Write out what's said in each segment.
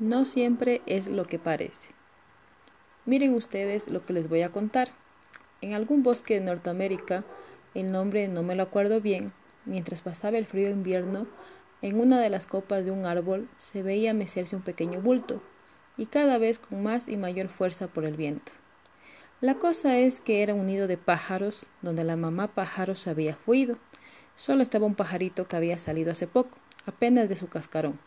No siempre es lo que parece. Miren ustedes lo que les voy a contar. En algún bosque de Norteamérica, el nombre no me lo acuerdo bien, mientras pasaba el frío invierno, en una de las copas de un árbol se veía mecerse un pequeño bulto, y cada vez con más y mayor fuerza por el viento. La cosa es que era un nido de pájaros donde la mamá pájaro se había fuido. Solo estaba un pajarito que había salido hace poco, apenas de su cascarón.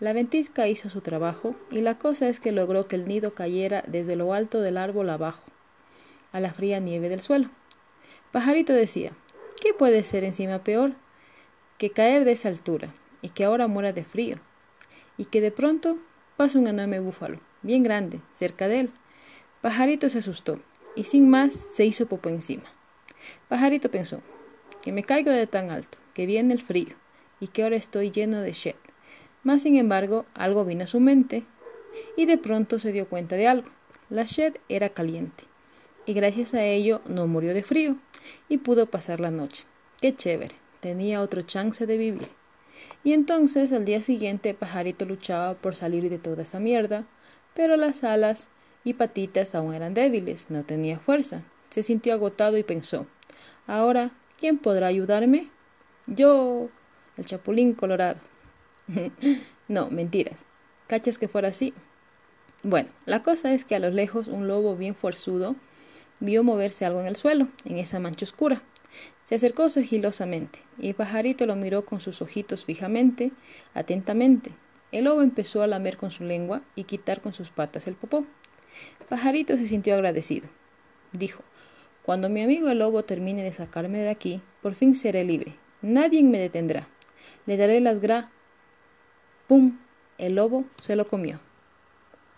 La ventisca hizo su trabajo y la cosa es que logró que el nido cayera desde lo alto del árbol abajo, a la fría nieve del suelo. Pajarito decía, ¿qué puede ser encima peor que caer de esa altura y que ahora muera de frío? Y que de pronto pase un enorme búfalo, bien grande, cerca de él. Pajarito se asustó y sin más se hizo popo encima. Pajarito pensó, que me caigo de tan alto, que viene el frío y que ahora estoy lleno de shed mas, sin embargo, algo vino a su mente y de pronto se dio cuenta de algo. La shed era caliente y gracias a ello no murió de frío y pudo pasar la noche. Qué chévere, tenía otro chance de vivir. Y entonces al día siguiente Pajarito luchaba por salir de toda esa mierda, pero las alas y patitas aún eran débiles, no tenía fuerza. Se sintió agotado y pensó, ahora, ¿quién podrá ayudarme? Yo, el Chapulín Colorado. no, mentiras. ¿Cachas que fuera así? Bueno, la cosa es que a lo lejos un lobo bien forzudo vio moverse algo en el suelo, en esa mancha oscura. Se acercó sigilosamente, y el pajarito lo miró con sus ojitos fijamente, atentamente. El lobo empezó a lamer con su lengua y quitar con sus patas el popó. Pajarito se sintió agradecido. Dijo, cuando mi amigo el lobo termine de sacarme de aquí, por fin seré libre. Nadie me detendrá. Le daré las gra ¡Pum! El lobo se lo comió.